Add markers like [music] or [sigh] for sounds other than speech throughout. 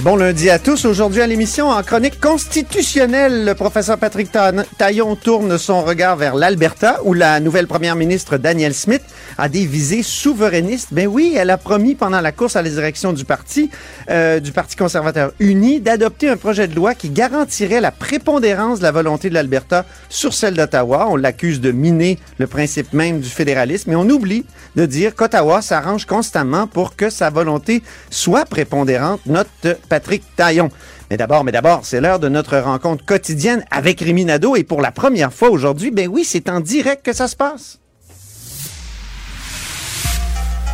Bon lundi à tous. Aujourd'hui à l'émission, en chronique constitutionnelle, le professeur Patrick Taillon tourne son regard vers l'Alberta, où la nouvelle première ministre Danielle Smith a des visées souverainistes. Ben oui, elle a promis pendant la course à la direction du parti, euh, du Parti conservateur uni, d'adopter un projet de loi qui garantirait la prépondérance de la volonté de l'Alberta sur celle d'Ottawa. On l'accuse de miner le principe même du fédéralisme, mais on oublie de dire qu'Ottawa s'arrange constamment pour que sa volonté soit prépondérante. Note Patrick Taillon. Mais d'abord, mais d'abord, c'est l'heure de notre rencontre quotidienne avec Rémi Nadeau et pour la première fois aujourd'hui, ben oui, c'est en direct que ça se passe.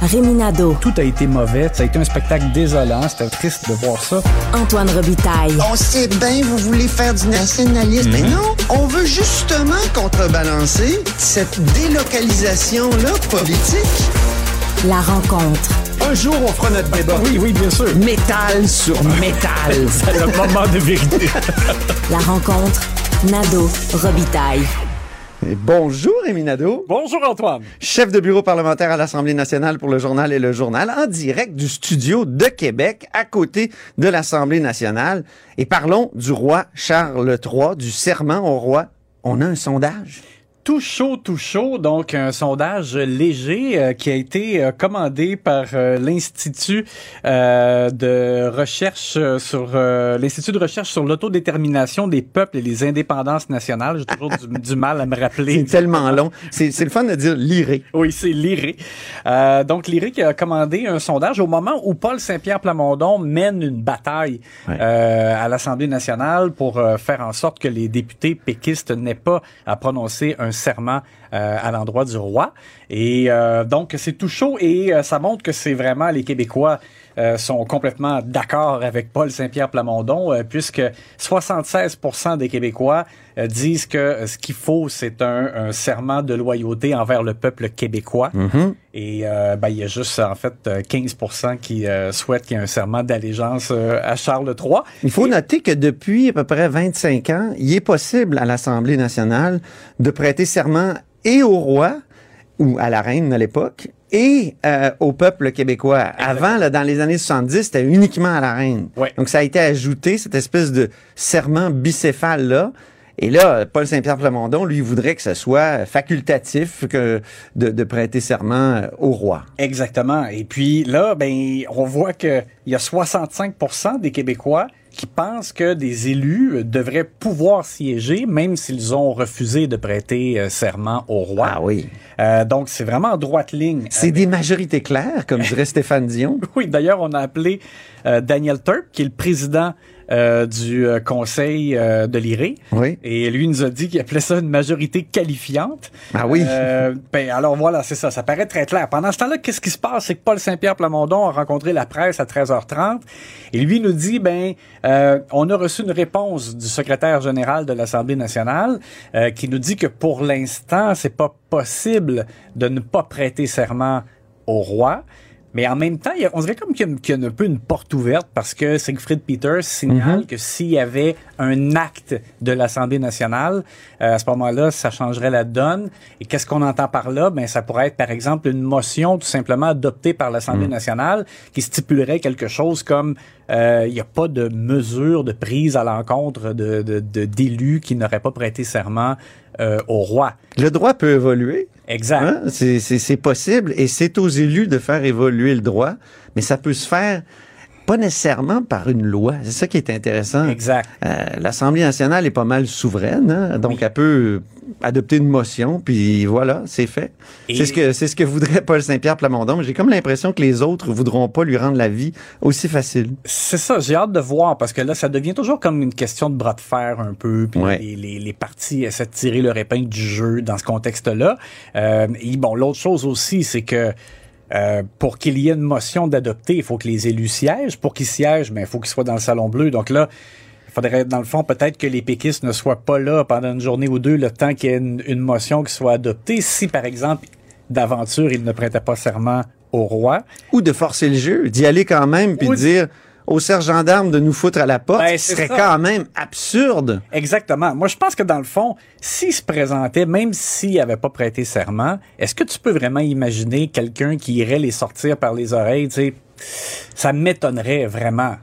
Rémi Nadeau. Tout a été mauvais. Ça a été un spectacle désolant. C'était triste de voir ça. Antoine Robitaille. On sait bien, vous voulez faire du nationalisme. Mais non, on veut justement contrebalancer cette délocalisation-là politique. La rencontre. Un jour, on fera notre débat. Oui, oui, bien sûr. Métal sur métal. [laughs] C'est le moment de vérité. [laughs] La rencontre. Nadeau. Robitaille. Et bonjour, Rémi Nadeau. Bonjour, Antoine. Chef de bureau parlementaire à l'Assemblée nationale pour le journal et le journal, en direct du studio de Québec, à côté de l'Assemblée nationale. Et parlons du roi Charles III, du serment au roi. On a un sondage tout chaud, tout chaud. Donc, un sondage léger euh, qui a été euh, commandé par euh, l'Institut de recherche sur l'Institut de recherche sur l'autodétermination des peuples et les indépendances nationales. J'ai toujours du, mal à me rappeler. C'est tellement long. C'est le fun de dire l'IRé. Oui, c'est l'IRé. donc, l'IRé qui a commandé un sondage au moment où Paul Saint-Pierre Plamondon mène une bataille à l'Assemblée nationale pour faire en sorte que les députés péquistes n'aient pas à prononcer un serment euh, à l'endroit du roi. Et euh, donc, c'est tout chaud et euh, ça montre que c'est vraiment les Québécois sont complètement d'accord avec Paul Saint-Pierre Plamondon, puisque 76 des Québécois disent que ce qu'il faut, c'est un, serment de loyauté envers le peuple québécois. Mm-hmm. Et ben, il y a juste, en fait, 15% qui souhaitent qu'il y ait un serment d'allégeance à Charles III. Il faut noter que depuis à peu près 25 ans, il est possible à l'Assemblée nationale de prêter serment et au roi, ou à la reine à l'époque, et euh, au peuple québécois. Avant, là, dans les années 70, c'était uniquement à la reine. Donc, ça a été ajouté, cette espèce de serment bicéphale-là. Et là, Paul Saint-Pierre Plamondon, lui, voudrait que ce soit facultatif que de, de, prêter serment euh, au roi. Exactement. Et puis là, ben, on voit qu'il y a 65% des Québécois qui pensent que des élus devraient pouvoir siéger même s'ils ont refusé de prêter euh, serment au roi. Ah oui. Euh, donc c'est vraiment en droite ligne. C'est des majorités claires, comme dirait [laughs] Stéphane Dion. oui, d'ailleurs on a appelé euh, Daniel Turp, qui est le président euh, du euh, Conseil euh, de l'IRE. Oui. Et lui nous a dit qu'il appelait ça une majorité qualifiante. Ah oui. ben, alors voilà, c'est ça. Ça paraît très clair. Pendant ce temps-là, qu'est-ce qui se passe? C'est que Paul Saint-Pierre Plamondon a rencontré la presse à 13h30 et lui nous dit, ben, on a reçu une réponse du secrétaire général de l'Assemblée nationale qui nous dit que pour l'instant, c'est pas possible de ne pas prêter serment au roi. Mais en même temps, on dirait comme qu'il y, a un peu une porte ouverte parce que Siegfried Peters signale mhm. que s'il y avait un acte de l'Assemblée nationale, euh, à ce moment-là, ça changerait la donne. Et qu'est-ce qu'on entend par là? Ben, ça pourrait être, par exemple, une motion tout simplement adoptée par l'Assemblée mhm. nationale qui stipulerait quelque chose comme euh, il n'y a pas de mesure de prise à l'encontre de, d'élus qui n'auraient pas prêté serment euh, au roi. Le droit peut évoluer. Exact. Hein? C'est possible et c'est aux élus de faire évoluer le droit, mais ça peut se faire pas nécessairement par une loi. C'est ça qui est intéressant. Exact. Euh, L'Assemblée nationale est pas mal souveraine, hein? donc elle peut adopter une motion, puis voilà, c'est fait. C'est ce que c'est ce que voudrait Paul Saint-Pierre Plamondon. Mais j'ai comme l'impression que les autres voudront pas lui rendre la vie aussi facile. C'est ça, j'ai hâte de voir parce que là, ça devient toujours comme une question de bras de fer un peu. Puis les, les, les, partis essaient de tirer leur épingle du jeu dans ce contexte-là. Euh, et bon, l'autre chose aussi, c'est que euh, pour qu'il y ait une motion d'adopter, il faut que les élus siègent. Pour qu'ils siègent, mais ben, il faut qu'ils soient dans le salon bleu. Donc là, il faudrait, dans le fond, peut-être que les péquistes ne soient pas là pendant une journée ou deux, le temps qu'il y ait une, motion qui soit adoptée. Si, par exemple, d'aventure, ils ne prêtaient pas serment au roi. Ou de forcer le jeu, d'y aller quand même, puis de- dire aux sergents gendarmes de nous foutre à la porte, Ben, ce serait ça. quand même absurde. Exactement. Moi, je pense que dans le fond, s'il se présentait, même s'il n'avait pas prêté serment, est-ce que tu peux vraiment imaginer quelqu'un qui irait les sortir par les oreilles? Ça m'étonnerait vraiment.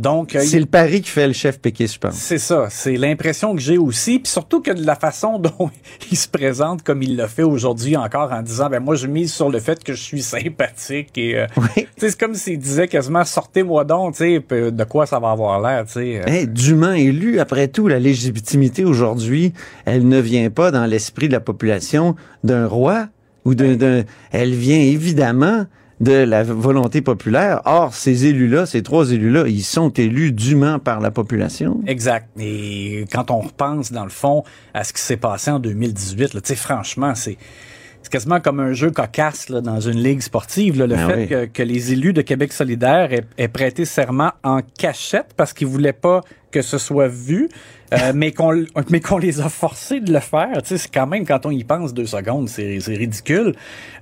Donc, euh, C'est le pari qui fait le chef péquiste, je pense. c'est ça. C'est l'impression que j'ai aussi. Puis surtout que de la façon [laughs] dont il se présente comme il l'a fait aujourd'hui encore en disant, ben moi, je mise sur le fait que je suis sympathique. Et, euh, Oui. tu sais, c'est comme s'il disait quasiment, sortez-moi donc, tu sais, puis de quoi ça va avoir l'air, tu sais. Hey, dûment élu, après tout, la légitimité aujourd'hui, elle ne vient pas dans l'esprit de la population d'un roi ou d'un, d'un- elle vient évidemment de la volonté populaire. Or, ces élus-là, ces trois élus-là, ils sont élus dûment par la population. Exact. Et quand on repense, dans le fond, à ce qui s'est passé en 2018, là, tu sais, franchement, c'est c'est quasiment comme un jeu cocasse là, dans une ligue sportive. là, le Ben fait oui. que, que les élus de Québec solidaire aient, aient prêté serment en cachette parce qu'ils voulaient pas que ce soit vu, euh, [laughs] mais qu'on mais qu'on les a forcés de le faire. Tu sais, c'est quand même, quand on y pense deux secondes, c'est c'est ridicule.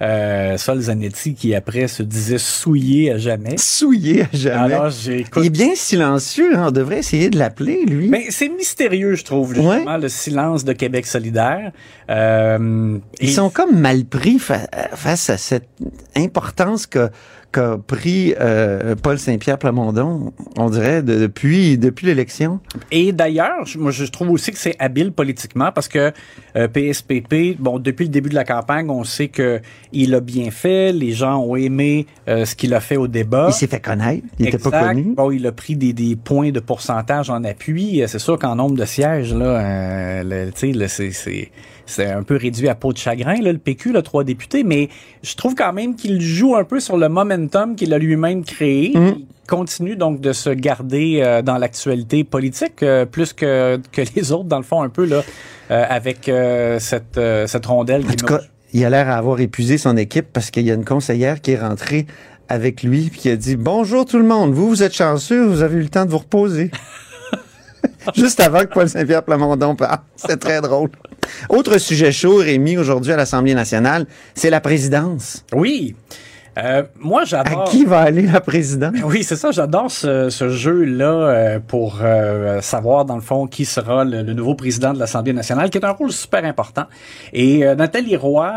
Euh, Sol Zanetti, qui après se disait souillé à jamais. Souillé à jamais. Alors, j'écoute il est bien silencieux, hein, on devrait essayer de l'appeler, lui. Mais c'est mystérieux, je trouve, justement, le silence de Québec solidaire. Euh, Ils et- sont comme mal pris fa- face à cette importance que qu'a pris euh, Paul Saint-Pierre Plamondon, on dirait, de- depuis, depuis l'élection. Et d'ailleurs, je- moi, je trouve aussi que c'est habile politiquement parce que euh, PSPP, bon, depuis le début de la campagne, on sait que il a bien fait. Les gens ont aimé euh, ce qu'il a fait au débat. Il s'est fait connaître, il n'était pas connu. Bon, il a pris des, des points de pourcentage en appui. Euh, C'est sûr qu'en nombre de sièges, là, euh, tu sais, c'est, c'est, un peu réduit à peau de chagrin, là, le PQ, là, trois députés, mais je trouve quand même qu'il joue un peu sur le momentum qu'il a lui-même créé. Mm. Il continue donc de se garder euh, dans l'actualité politique euh, plus que, que les autres, dans le fond, un peu, là, euh, avec cette, cette rondelle. En tout cas, il a l'air à avoir épuisé son équipe parce qu'il y a une conseillère qui est rentrée avec lui puis qui a dit Bonjour tout le monde, vous, vous êtes chanceux, vous avez eu le temps de vous reposer. [laughs] Juste avant que Paul Saint-Pierre Plamondon parle. C'est très drôle. Autre sujet chaud, Rémi, aujourd'hui à l'Assemblée nationale, c'est la présidence. Oui. Euh, moi, À j'adore. qui va aller la présidence? Oui, c'est ça. J'adore ce, ce jeu-là euh, pour euh, savoir, dans le fond, qui sera le, le nouveau président de l'Assemblée nationale, qui est un rôle super important. Et euh, Nathalie Roy,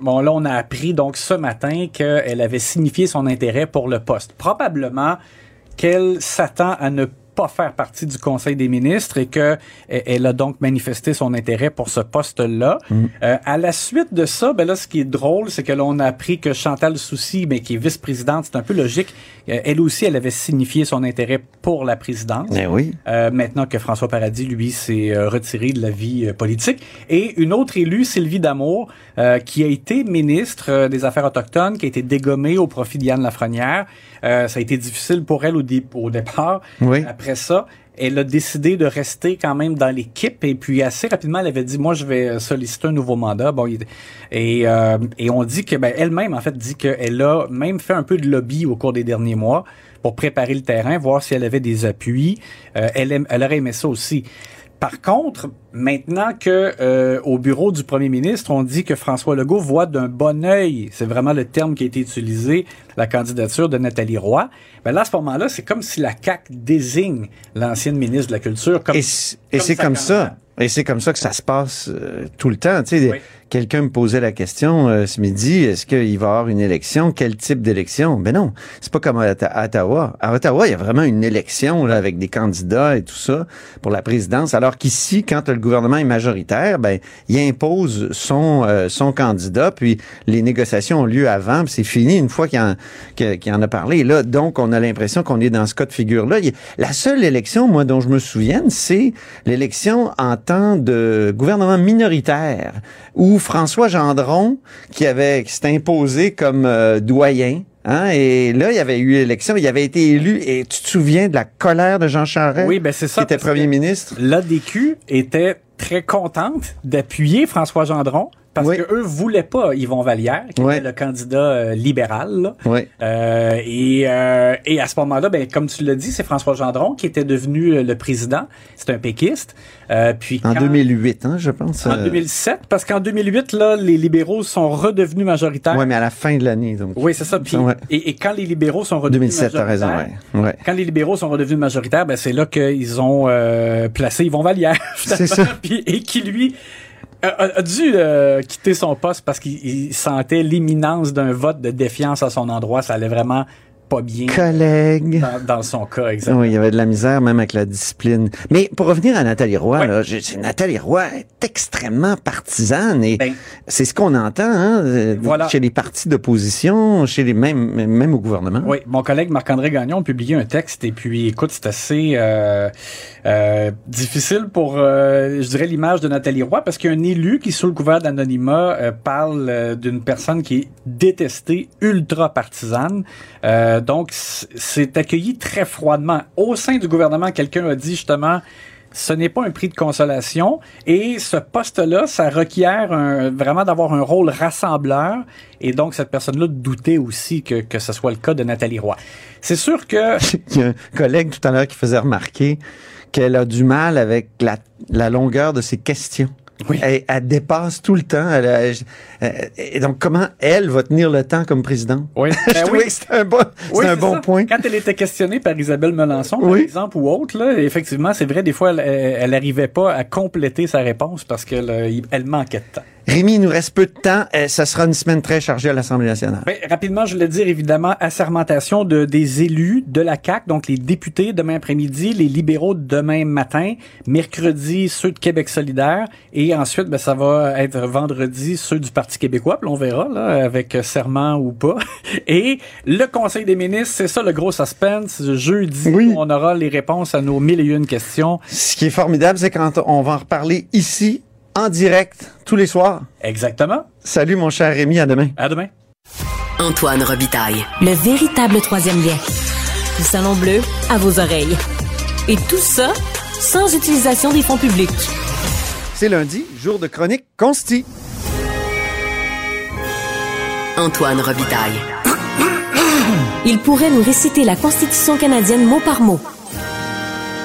bon, là, on a appris donc ce matin qu'elle avait signifié son intérêt pour le poste. Probablement qu'elle s'attend à ne pas faire partie du Conseil des ministres et que eh, elle a donc manifesté son intérêt pour ce poste-là. Euh, à la suite de ça, ben là, ce qui est drôle, c'est que l'on a appris que Chantal Soucy, mais qui est vice-présidente, c'est un peu logique. euh, elle aussi, elle avait signifié son intérêt pour la présidence. Ben oui. Euh, maintenant que François Paradis, lui, s'est euh, retiré de la vie euh, politique. Et une autre élue, Sylvie Damour, euh, qui a été ministre euh, des Affaires autochtones, qui a été dégommée au profit d'Yann Lafrenière. Euh, ça a été difficile pour elle au, dé- au départ. Oui. Après ça, elle a décidé de rester quand même dans l'équipe et puis assez rapidement elle avait dit moi je vais solliciter un nouveau mandat bon et euh, et on dit que ben elle-même en fait dit qu'elle a même fait un peu de lobby au cours des derniers mois pour préparer le terrain voir si elle avait des appuis Euh, elle aime- elle aurait aimé ça aussi par contre, maintenant que euh, au bureau du premier ministre, on dit que François Legault voit d'un bon œil, c'est vraiment le terme qui a été utilisé, la candidature de Nathalie Roy. Ben là, à ce moment-là, c'est comme si la CAC désigne l'ancienne ministre de la Culture comme Et c'est comme ça. Et c'est comme ça que ça se passe euh, tout le temps. Tu sais, Oui. Quelqu'un me posait la question euh, ce midi est-ce qu'il va y avoir une élection? Quel type d'élection? Ben non, c'est pas comme à, Otta- à Ottawa. À Ottawa, il y a vraiment une élection là, avec des candidats et tout ça pour la présidence. Alors qu'ici, quand le gouvernement est majoritaire, ben il impose son euh, son candidat, puis les négociations ont lieu avant, puis c'est fini une fois qu'il en, qu'il en a parlé. Là, donc, on a l'impression qu'on est dans ce cas de figure-là. La seule élection, moi, dont je me souvienne, c'est l'élection en temps de gouvernement minoritaire, où François Gendron, qui avait qui s'était imposé comme euh, doyen, Hein, et là, il y avait eu l'élection, il avait été élu. Et tu te souviens de la colère de Jean Charest, Oui, ben c'est ça. qui était premier ministre? L'ADQ était très contente d'appuyer François Gendron parce Oui. que eux voulaient pas Yvon Vallière, qui était le candidat euh, libéral. là. Oui. Euh, et, euh, et à ce moment-là, ben, comme tu l'as dit, c'est François Gendron qui était devenu le président. C'est un péquiste. Puis En quand- 2008, hein, je pense. En 2007, parce qu'en 2008, là, les libéraux sont redevenus majoritaires. Oui, mais à la fin de l'année, donc. Oui, c'est ça. Puis, Ouais. et, et quand les libéraux sont redevenus 2007, t'as raison, majoritaires, ouais. ouais. quand les libéraux sont redevenus majoritaires, ben c'est là qu'ils ont placé Yvon Vallière, [laughs] C'est ça. puis- et qui lui a, a- dû euh, quitter son poste parce qu'il il sentait l'imminence d'un vote de défiance à son endroit. Ça allait vraiment pas bien Collègue. dans, dans son cas, exactement. Oui, il y avait de la misère même avec la discipline. Mais pour revenir à Nathalie Roy, là, Nathalie Roy est extrêmement partisane et Ben, c'est ce qu'on entend hein, euh, Voilà. chez les partis d'opposition, chez les mêmes, même au gouvernement. Oui, mon collègue Marc-André Gagnon a publié un texte et puis écoute, c'est assez euh, euh, difficile pour, euh, je dirais, l'image de Nathalie Roy parce qu'il y a un élu qui, sous le couvert d'anonymat, euh, parle euh, d'une personne qui est détestée, ultra partisane. Euh, donc, c- c'est accueilli très froidement. Au sein du gouvernement, quelqu'un a dit justement, ce n'est pas un prix de consolation et ce poste-là, ça requiert vraiment d'avoir un rôle rassembleur et donc cette personne-là doutait aussi que, que ce soit le cas de Nathalie Roy. C'est sûr que [laughs] Il y a un collègue tout à l'heure qui faisait remarquer qu'elle a du mal avec la longueur de ses questions. Oui. Elle, elle dépasse tout le temps. Elle a- euh, et donc, comment elle va tenir le temps comme présidente? oui, [laughs] Je Ben trouvais oui. que c'était un bon, c'est Oui, un bon ça. point. Quand elle était questionnée par Isabelle Melançon, par Oui. exemple, ou autre, là, effectivement, c'est vrai, des fois, elle, elle arrivait pas à compléter sa réponse parce qu'elle elle manquait de temps. Rémi, il nous reste peu de temps. Euh, ça sera une semaine très chargée à l'Assemblée nationale. Ben, rapidement, je voulais dire évidemment assermentation de des élus de la CAC, donc les députés demain après-midi, les libéraux demain matin, mercredi ceux de Québec solidaire et ensuite ben, ça va être vendredi ceux du Parti québécois, puis on verra là avec serment ou pas. [laughs] Et le Conseil des ministres, c'est ça le gros suspense. Jeudi, Oui. on aura les réponses à nos mille et une questions. Ce qui est formidable, c'est quand on va en reparler ici, en direct, tous les soirs. Exactement. Salut, mon cher Rémi, à demain. À demain. Antoine Robitaille. Le véritable troisième lien. Du Salon Bleu à vos oreilles. Et tout ça sans utilisation des fonds publics. C'est lundi, jour de chronique Consti. Antoine Robitaille. Il pourrait nous réciter la Constitution canadienne mot par mot.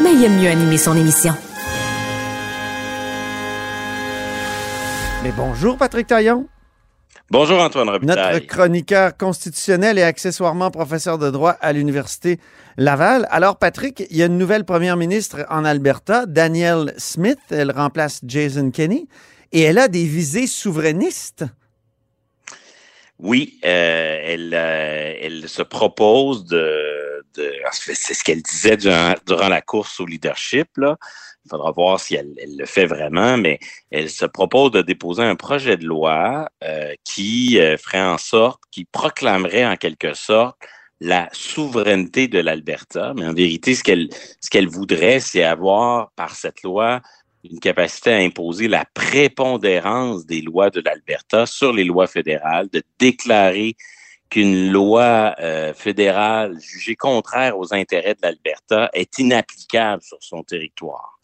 Mais il aime mieux animer son émission. Mais bonjour, Patrick Taillon, Bonjour Antoine Robitaille. notre chroniqueur constitutionnel et accessoirement professeur de droit à l'Université Laval. Alors, Patrick, il y a une nouvelle première ministre en Alberta, Danielle Smith. Elle remplace Jason Kenney. Et elle a des visées souverainistes. Oui, euh, elle, euh, elle se propose de, de c'est ce qu'elle disait durant, durant la course au leadership. Là. Il faudra voir si elle, le fait vraiment, mais elle se propose de déposer un projet de loi euh, qui euh, ferait en sorte, qui proclamerait en quelque sorte la souveraineté de l'Alberta. Mais en vérité, ce qu'elle voudrait, c'est avoir par cette loi une capacité à imposer la prépondérance des lois de l'Alberta sur les lois fédérales, de déclarer qu'une loi euh, fédérale jugée contraire aux intérêts de l'Alberta est inapplicable sur son territoire.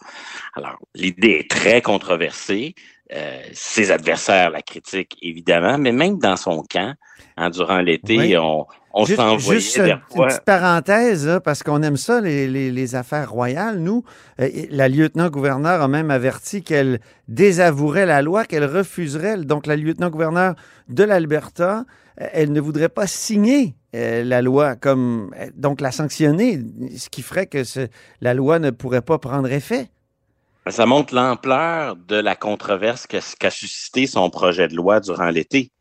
Alors, l'idée est très controversée. Euh, ses adversaires la critiquent évidemment, mais même dans son camp, hein, durant l'été, Oui. on, on juste, s'envoyait juste une, une petite parenthèse, là, parce qu'on aime ça, les, les- les affaires royales. Nous, euh, la lieutenant-gouverneur a même averti qu'elle désavouerait la loi, qu'elle refuserait. Donc, la lieutenant-gouverneur de l'Alberta, elle ne voudrait pas signer euh, la loi comme euh, donc la sanctionner, ce qui ferait que ce- la loi ne pourrait pas prendre effet. Ça montre l'ampleur de la controverse qu'a suscité son projet de loi durant l'été.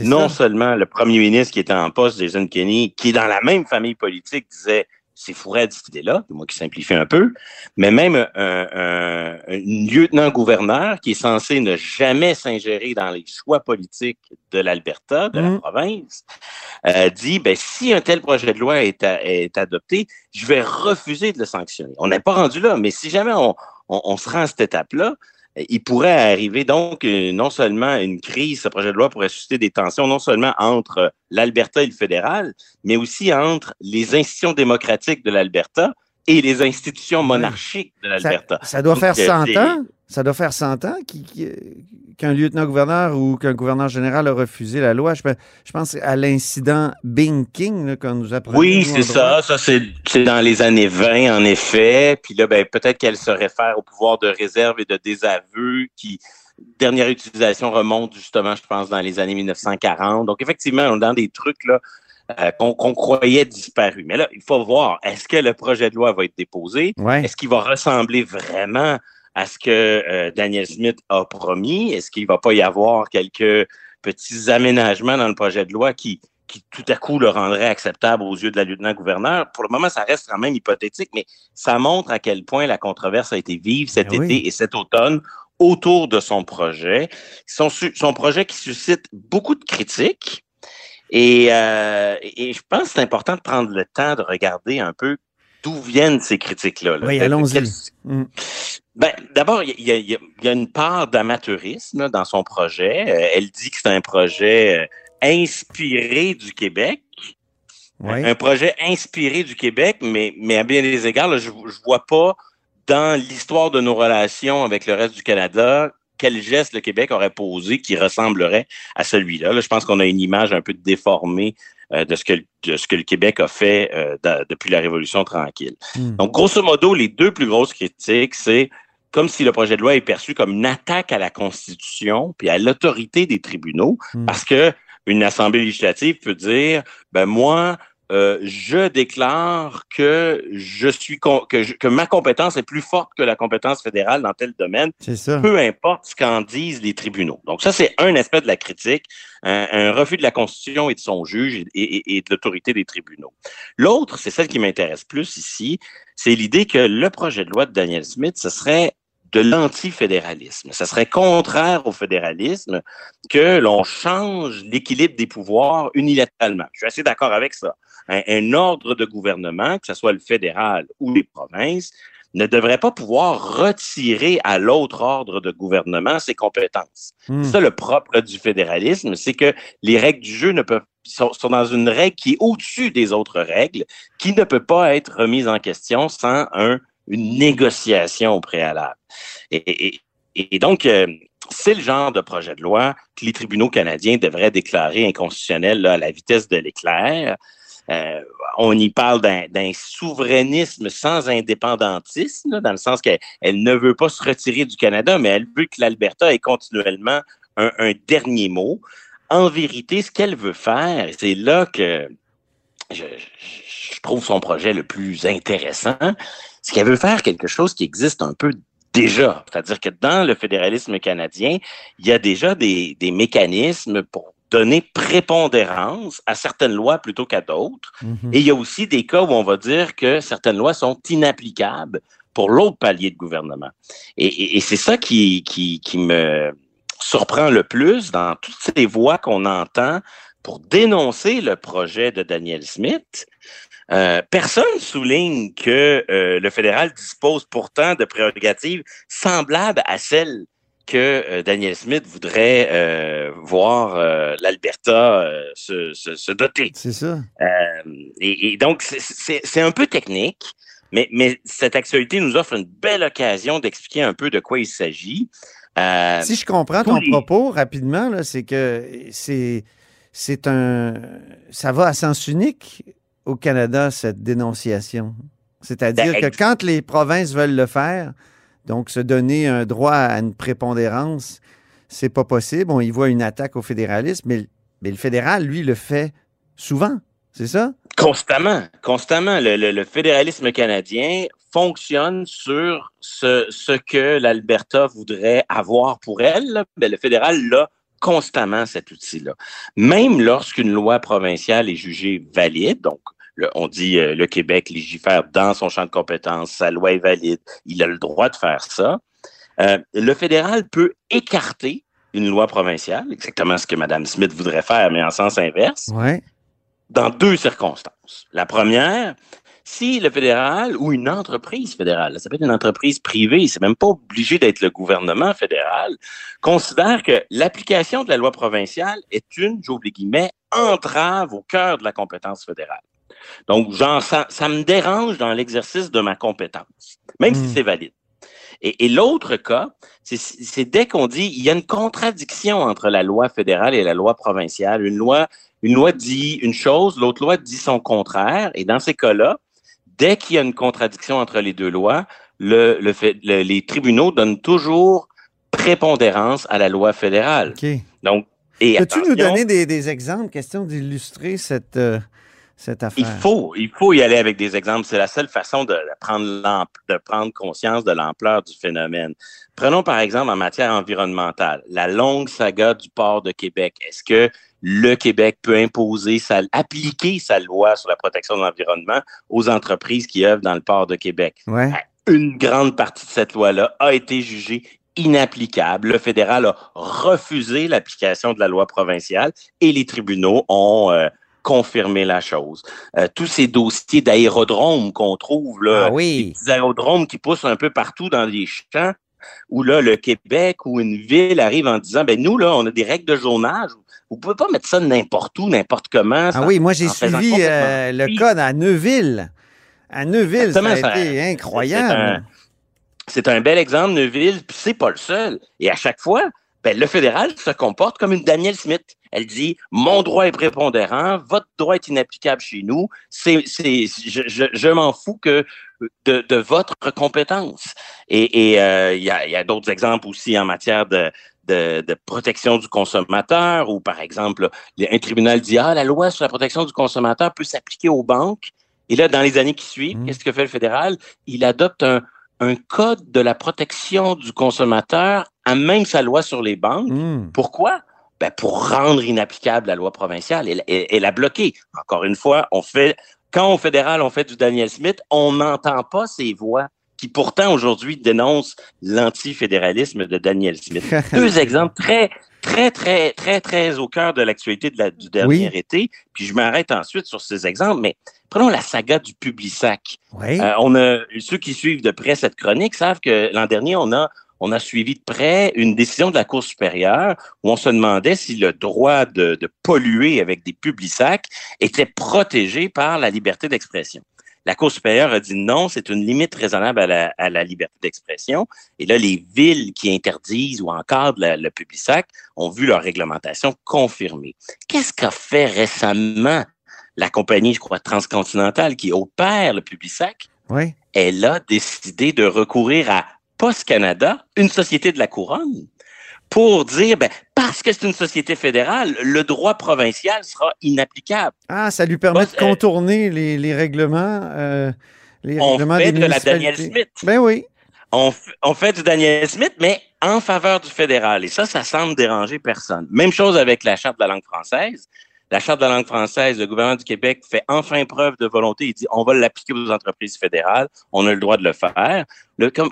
Non ça. seulement le premier ministre qui était en poste, Jason Kenney, qui est dans la même famille politique, disait c'est fourré cette idée-là, moi qui simplifie un peu, mais même un, lieutenant-gouverneur qui est censé ne jamais s'ingérer dans les choix politiques de l'Alberta, de la province, euh, dit ben, si un tel projet de loi est, adopté, je vais refuser de le sanctionner. On n'est pas rendu là, mais si jamais on, on, on se rend à cette étape-là, il pourrait arriver donc euh, non seulement une crise, ce projet de loi pourrait susciter des tensions non seulement entre euh, l'Alberta et le fédéral, mais aussi entre les institutions démocratiques de l'Alberta et les institutions monarchiques de l'Alberta. Ça, ça, doit faire 100 ans. Ça doit faire 100 ans qu'un lieutenant-gouverneur ou qu'un gouverneur général a refusé la loi. Je, je pense à l'incident Bing King qu'on nous a Oui, c'est ça. Ça, c'est dans les années 20, en effet. Puis là, ben, peut-être qu'elle se réfère au pouvoir de réserve et de désaveu qui, dernière utilisation remonte justement, je pense, dans les années 1940. Donc, effectivement, on est dans des trucs là euh, qu'on croyait disparus. Mais là, il faut voir, est-ce que le projet de loi va être déposé? Est-ce qu'il va ressembler vraiment à ce que euh, Daniel Smith a promis? Est-ce qu'il va pas y avoir quelques petits aménagements dans le projet de loi qui, qui tout à coup le rendraient acceptable aux yeux de la lieutenant-gouverneur? Pour le moment, ça reste quand même hypothétique, mais ça montre à quel point la controverse a été vive cet ben été et cet automne autour de son projet. Son, son projet qui suscite beaucoup de critiques. Et, euh, et je pense que c'est important de prendre le temps de regarder un peu d'où viennent ces critiques-là. Oui, allons-y. Mm. Ben, d'abord, il y, y, a une part d'amateurisme dans son projet. Euh, elle dit que c'est un projet euh, inspiré du Québec. Un projet inspiré du Québec, mais, mais à bien des égards, je ne vois pas dans l'histoire de nos relations avec le reste du Canada quel geste le Québec aurait posé qui ressemblerait à celui-là. Là, je pense qu'on a une image un peu déformée euh, de, ce que, de ce que le Québec a fait euh, depuis la Révolution tranquille. Hmm. Donc, grosso modo, les deux plus grosses critiques, c'est comme si le projet de loi est perçu comme une attaque à la Constitution puis à l'autorité des tribunaux, hmm. parce que une assemblée législative peut dire, ben moi, euh, je déclare que je suis que, que, ma compétence est plus forte que la compétence fédérale dans tel domaine. Ça. Peu importe ce qu'en disent les tribunaux. Donc ça, c'est un aspect de la critique, un, refus de la Constitution et de son juge et, et de l'autorité des tribunaux. L'autre, c'est celle qui m'intéresse plus ici, c'est l'idée que le projet de loi de Daniel Smith, ce serait de l'antifédéralisme. Ça serait contraire au fédéralisme que l'on change l'équilibre des pouvoirs unilatéralement. Je suis assez d'accord avec ça. Un, ordre de gouvernement, que ce soit le fédéral ou les provinces, ne devrait pas pouvoir retirer à l'autre ordre de gouvernement ses compétences. Hmm. C'est ça le propre du fédéralisme, c'est que les règles du jeu ne peuvent sont, sont dans une règle qui est au-dessus des autres règles, qui ne peut pas être remise en question sans un une négociation au préalable. Et, donc, euh, c'est le genre de projet de loi que les tribunaux canadiens devraient déclarer inconstitutionnel à la vitesse de l'éclair. Euh, on y parle d'un souverainisme sans indépendantisme, dans le sens qu'elle ne veut pas se retirer du Canada, mais elle veut que l'Alberta ait continuellement un, dernier mot. En vérité, ce qu'elle veut faire, c'est là que je, je, trouve son projet le plus intéressant, c'est qu'elle veut faire quelque chose qui existe un peu déjà. C'est-à-dire que dans le fédéralisme canadien, il y a déjà des, des mécanismes pour donner prépondérance à certaines lois plutôt qu'à d'autres. Mhm. Et il y a aussi des cas où on va dire que certaines lois sont inapplicables pour l'autre palier de gouvernement. Et, et, c'est ça qui, qui, qui me surprend le plus dans toutes ces voix qu'on entend pour dénoncer le projet de Daniel Smith. Euh, personne souligne que euh, le fédéral dispose pourtant de prérogatives semblables à celles que euh, Daniel Smith voudrait voir l'Alberta se, se, doter. C'est ça. Et, et, donc, c'est un peu technique, mais, mais cette actualité nous offre une belle occasion d'expliquer un peu de quoi il s'agit. si je comprends ton propos rapidement, c'est que c'est c'est un ça va à sens unique au Canada, cette dénonciation? C'est-à-dire ben, que quand les provinces veulent le faire, donc se donner un droit à une prépondérance, c'est pas possible. On y voit une attaque au fédéralisme, mais, mais le fédéral, lui, le fait souvent. C'est ça? Constamment, constamment. Le, fédéralisme canadien fonctionne sur ce, ce que l'Alberta voudrait avoir pour elle. Ben, le fédéral l'a constamment cet outil-là. Même lorsqu'une loi provinciale est jugée valide, donc on dit euh, le Québec légifère dans son champ de compétences, sa loi est valide, il a le droit de faire ça. Euh, le fédéral peut écarter une loi provinciale, exactement ce que Mme Smith voudrait faire, mais en sens inverse, dans deux circonstances. La première, si le fédéral ou une entreprise fédérale, ça peut être une entreprise privée, c'est même pas obligé d'être le gouvernement fédéral, considère que l'application de la loi provinciale est une, j'oublie guillemets, entrave au cœur de la compétence fédérale. Donc, genre, ça, ça me dérange dans l'exercice de ma compétence, même si Mm. c'est valide. Et, et l'autre cas, c'est- dès qu'on dit il y a une contradiction entre la loi fédérale et la loi provinciale. Une loi, une loi dit une chose, l'autre loi dit son contraire. Et dans ces cas-là, dès qu'il y a une contradiction entre les deux lois, le, le fait, le- les tribunaux donnent toujours prépondérance à la loi fédérale. OK. Donc, Peux-tu nous donner des, des exemples, question d'illustrer cette, euh, cette affaire? Il faut, il faut y aller avec des exemples. C'est la seule façon de, de prendre l'amp- de prendre conscience de l'ampleur du phénomène. Prenons par exemple en matière environnementale, la longue saga du port de Québec. Est-ce que le Québec peut imposer sa, appliquer sa loi sur la protection de l'environnement aux entreprises qui œuvrent dans le port de Québec? Ouais. Une grande partie de cette loi-là a été jugée inapplicable. Le fédéral a refusé l'application de la loi provinciale et les tribunaux ont euh, confirmé la chose. Euh, tous ces dossiers d'aérodromes qu'on trouve, là, Ah oui. des petits aérodromes qui poussent un peu partout dans les champs, où là, le Québec ou une ville arrive en disant, ben nous, là, on a des règles de zonage. Vous pouvez pas mettre ça n'importe où, n'importe comment. Ah oui, moi j'ai suivi euh, le code à Neuville. À Neuville, ça a ça- été C'est incroyable. un, c'est un bel exemple, Neuville, puis c'est pas le seul. Et à chaque fois, ben, le fédéral se comporte comme une Danielle Smith. Elle dit mon droit est prépondérant, votre droit est inapplicable chez nous. C'est, c'est, je, je, je m'en fous que de, de votre compétence. Et et, euh, il y a, il y a d'autres exemples aussi en matière de, de, de protection du consommateur, ou par exemple, un tribunal dit ah la loi sur la protection du consommateur peut s'appliquer aux banques. Et là, dans les années qui suivent, Mm. qu'est-ce que fait le fédéral? Il adopte un un code de la protection du consommateur à même sa loi sur les banques. Hmm. Pourquoi? Ben pour rendre inapplicable la loi provinciale et, et, et la bloquer. Encore une fois, on fait, quand au fédéral, on fait du Daniel Smith, on n'entend pas ces voix qui pourtant aujourd'hui dénoncent l'antifédéralisme de Daniel Smith. [laughs] Deux exemples très, très, très, très, très au cœur de l'actualité de la- du dernier Oui. été. Puis je m'arrête ensuite sur ces exemples, mais prenons la saga du Publisac. Oui. Euh, on a ceux qui suivent de près cette chronique savent que l'an dernier, on a on a suivi de près une décision de la Cour supérieure où on se demandait si le droit de, de polluer avec des publics était protégé par la liberté d'expression. La Cour supérieure a dit non, c'est une limite raisonnable à la, à la liberté d'expression. Et là, les villes qui interdisent ou encadrent la- le public ont vu leur réglementation confirmée. Qu'est-ce qu'a fait récemment la compagnie, je crois, transcontinentale qui opère le public oui. elle a décidé de recourir à Post Canada, une société de la couronne, pour dire, ben, parce que c'est une société fédérale, le droit provincial sera inapplicable. Ah, ça lui permet de contourner les, les règlements. euh, les On règlements fait des de la Daniel. Smith. Ben oui. On, on fait du Daniel Smith, mais en faveur du fédéral. Et ça, ça semble déranger personne. Même chose avec la Charte de la langue française. La Charte de la langue française, le gouvernement du Québec fait enfin preuve de volonté. Il dit, on va l'appliquer aux entreprises fédérales. On a le droit de le faire.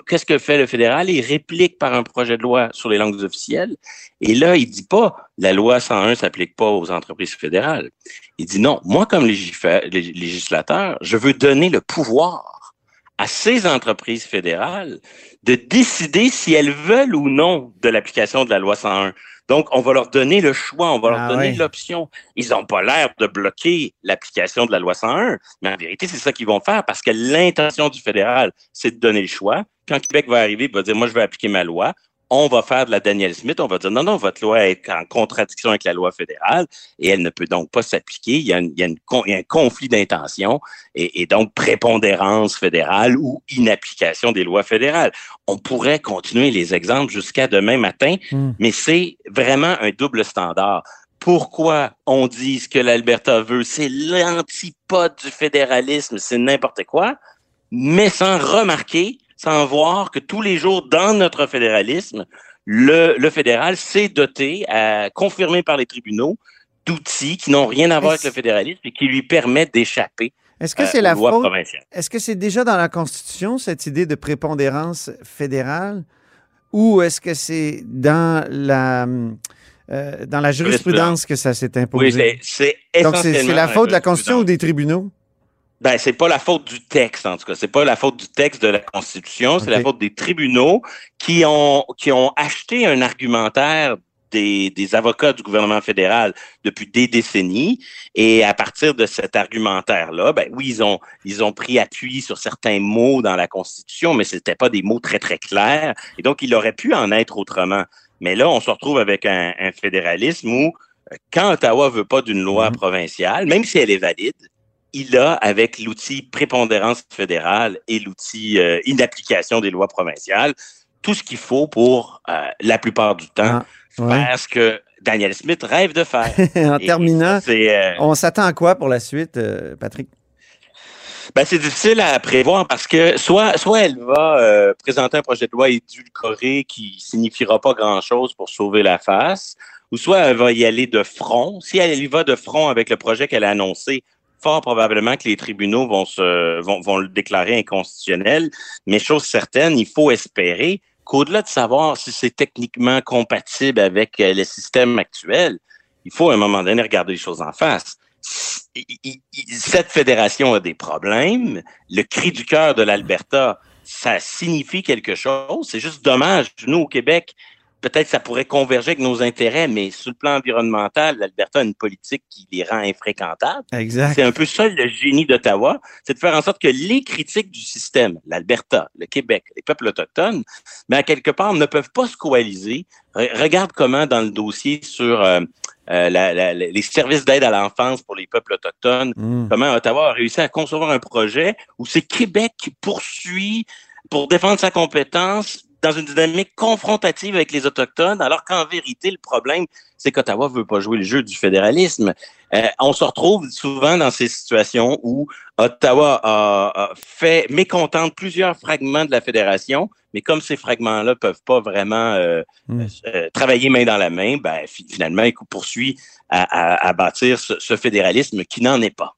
Qu'est-ce que fait le fédéral? Il réplique par un projet de loi sur les langues officielles. Et là, il dit pas, la loi 101 s'applique pas aux entreprises fédérales. Il dit non, moi, comme législateur, je veux donner le pouvoir à ces entreprises fédérales de décider si elles veulent ou non de l'application de la loi 101. Donc, on va leur donner le choix, on va leur Ah donner ouais. l'option. Ils n'ont pas l'air de bloquer l'application de la loi 101, mais en vérité, c'est ça qu'ils vont faire parce que l'intention du fédéral, c'est de donner le choix. Quand Québec va arriver, il va dire, moi, je vais appliquer ma loi. On va faire de la Daniel Smith. On va dire, non, non, votre loi est en contradiction avec la loi fédérale et elle ne peut donc pas s'appliquer. Il y a, il il y un conflit d'intention et, et donc prépondérance fédérale ou inapplication des lois fédérales. On pourrait continuer les exemples jusqu'à demain matin, Hmm. mais c'est vraiment un double standard. Pourquoi on dit ce que l'Alberta veut, c'est l'antipode du fédéralisme, c'est n'importe quoi, mais sans remarquer, sans voir que tous les jours dans notre fédéralisme, le, le fédéral s'est doté, euh, confirmé par les tribunaux, d'outils qui n'ont rien à voir avec le fédéralisme et qui lui permettent d'échapper Est-ce que euh, c'est la faute? Est-ce que c'est déjà dans la Constitution, cette idée de prépondérance fédérale? Ou est-ce que c'est dans la, euh, dans la jurisprudence que ça s'est Oui, imposé? c'est c'est Donc, c'est la faute de la Constitution ou des tribunaux? Ben, c'est pas la faute du texte, en tout cas. C'est pas la faute du texte de la Constitution, c'est la faute des tribunaux qui ont, qui ont acheté un argumentaire des, des, avocats du gouvernement fédéral depuis des décennies. Et à partir de cet argumentaire-là, ben oui, ils ont, ils ont pris appui sur certains mots dans la Constitution, mais c'était pas des mots très, très clairs. Et donc, il aurait pu en être autrement. Mais là, on se retrouve avec un, un fédéralisme où, euh, quand Ottawa veut pas d'une loi mm-hmm. provinciale, même si elle est valide, il a, avec l'outil prépondérance fédérale et l'outil euh, inapplication des lois provinciales, tout ce qu'il faut pour, euh, la plupart du temps, ah, faire ce que Daniel Smith rêve de faire. [laughs] en terminant, euh, on s'attend à quoi pour la suite, Patrick? Ben, c'est difficile à prévoir parce que soit, soit elle va présenter un projet de loi édulcoré qui signifiera pas grand-chose pour sauver la face, ou soit elle va y aller de front. Si elle y va de front avec le projet qu'elle a annoncé, fort probablement que les tribunaux vont se vont, vont le déclarer inconstitutionnel, mais chose certaine, il faut espérer qu'au-delà de savoir si c'est techniquement compatible avec euh, le système actuel, il faut à un moment donné regarder les choses en face. Cette fédération a des problèmes. Le cri du cœur de l'Alberta, ça signifie quelque chose. C'est juste dommage. Nous, au Québec, peut-être ça pourrait converger avec nos intérêts, mais sur le plan environnemental, l'Alberta a une politique qui les rend infréquentables. Exact. C'est un peu ça le génie d'Ottawa, c'est de faire en sorte que les critiques du système, l'Alberta, le Québec, les peuples autochtones, mais à quelque part ne peuvent pas se coaliser. regarde comment dans le dossier sur euh, euh, la, les services d'aide à l'enfance pour les peuples autochtones, mm. comment Ottawa a réussi à concevoir un projet où c'est Québec qui poursuit pour défendre sa compétence dans une dynamique confrontative avec les Autochtones, alors qu'en vérité, le problème, c'est qu'Ottawa veut pas jouer le jeu du fédéralisme. Euh, on se retrouve souvent dans ces situations où Ottawa a, fait mécontente plusieurs fragments de la fédération, mais comme ces fragments-là peuvent pas vraiment euh, hmm. euh, travailler main dans la main, ben, finalement, il poursuit à, bâtir ce, fédéralisme qui n'en est pas.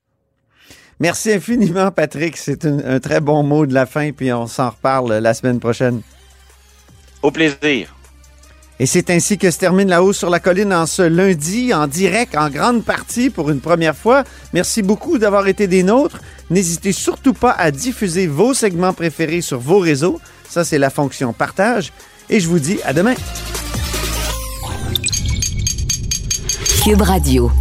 Merci infiniment, Patrick. C'est un très bon mot de la fin, puis on s'en reparle la semaine prochaine. Au plaisir. Et c'est ainsi que se termine la hausse sur la colline en ce lundi, en direct, en grande partie pour une première fois. Merci beaucoup d'avoir été des nôtres. N'hésitez surtout pas à diffuser vos segments préférés sur vos réseaux. Ça, c'est la fonction partage. Et je vous dis à demain. Cube Radio.